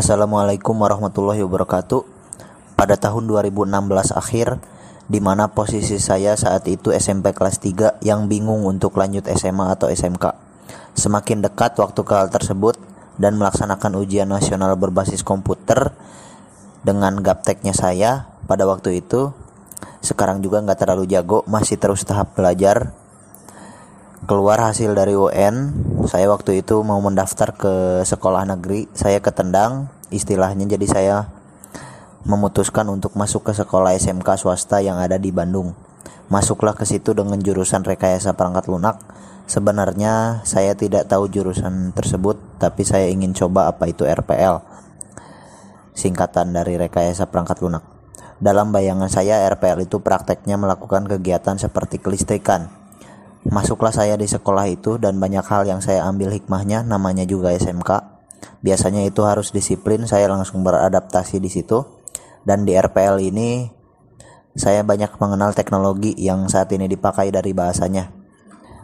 Assalamualaikum warahmatullahi wabarakatuh. Pada tahun 2016 akhir, di mana posisi saya saat itu SMP kelas 3 yang bingung untuk lanjut SMA atau SMK. Semakin dekat waktu ke tersebut dan melaksanakan ujian nasional berbasis komputer dengan gapteknya saya pada waktu itu, sekarang juga nggak terlalu jago, masih terus tahap belajar. Keluar hasil dari UN, saya waktu itu mau mendaftar ke sekolah negeri, saya ketendang, istilahnya jadi saya memutuskan untuk masuk ke sekolah SMK swasta yang ada di Bandung. Masuklah ke situ dengan jurusan rekayasa perangkat lunak. Sebenarnya saya tidak tahu jurusan tersebut, tapi saya ingin coba apa itu RPL. Singkatan dari rekayasa perangkat lunak. Dalam bayangan saya RPL itu prakteknya melakukan kegiatan seperti kelistrikan. Masuklah saya di sekolah itu dan banyak hal yang saya ambil hikmahnya namanya juga SMK. Biasanya itu harus disiplin, saya langsung beradaptasi di situ dan di RPL ini saya banyak mengenal teknologi yang saat ini dipakai dari bahasanya,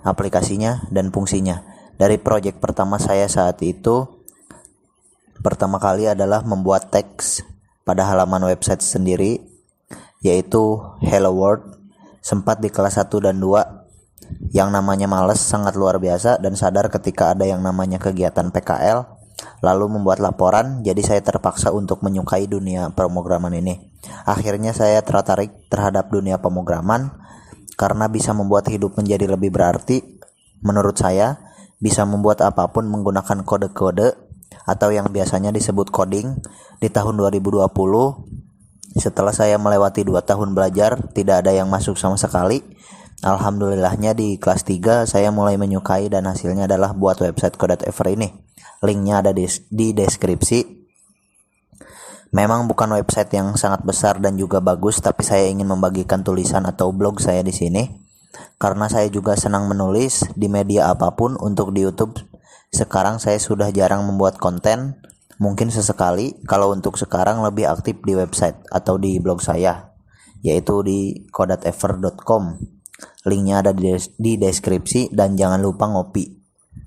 aplikasinya, dan fungsinya. Dari proyek pertama saya saat itu, pertama kali adalah membuat teks pada halaman website sendiri, yaitu Hello World, sempat di kelas 1 dan 2, yang namanya males sangat luar biasa dan sadar ketika ada yang namanya kegiatan PKL lalu membuat laporan jadi saya terpaksa untuk menyukai dunia pemrograman ini. Akhirnya saya tertarik terhadap dunia pemrograman karena bisa membuat hidup menjadi lebih berarti menurut saya bisa membuat apa pun menggunakan kode-kode atau yang biasanya disebut coding di tahun 2020 setelah saya melewati dua tahun belajar tidak ada yang masuk sama sekali Alhamdulillahnya di kelas 3 saya mulai menyukai dan hasilnya adalah buat website Code.ever ini. Linknya ada di, di deskripsi. Memang bukan website yang sangat besar dan juga bagus, tapi saya ingin membagikan tulisan atau blog saya di sini. Karena saya juga senang menulis di media apa pun untuk di YouTube. Sekarang saya sudah jarang membuat konten, mungkin sesekali. Kalau untuk sekarang lebih aktif di website atau di blog saya, yaitu di kodatever.com. Linknya ada di, deskripsi dan jangan lupa ngopi.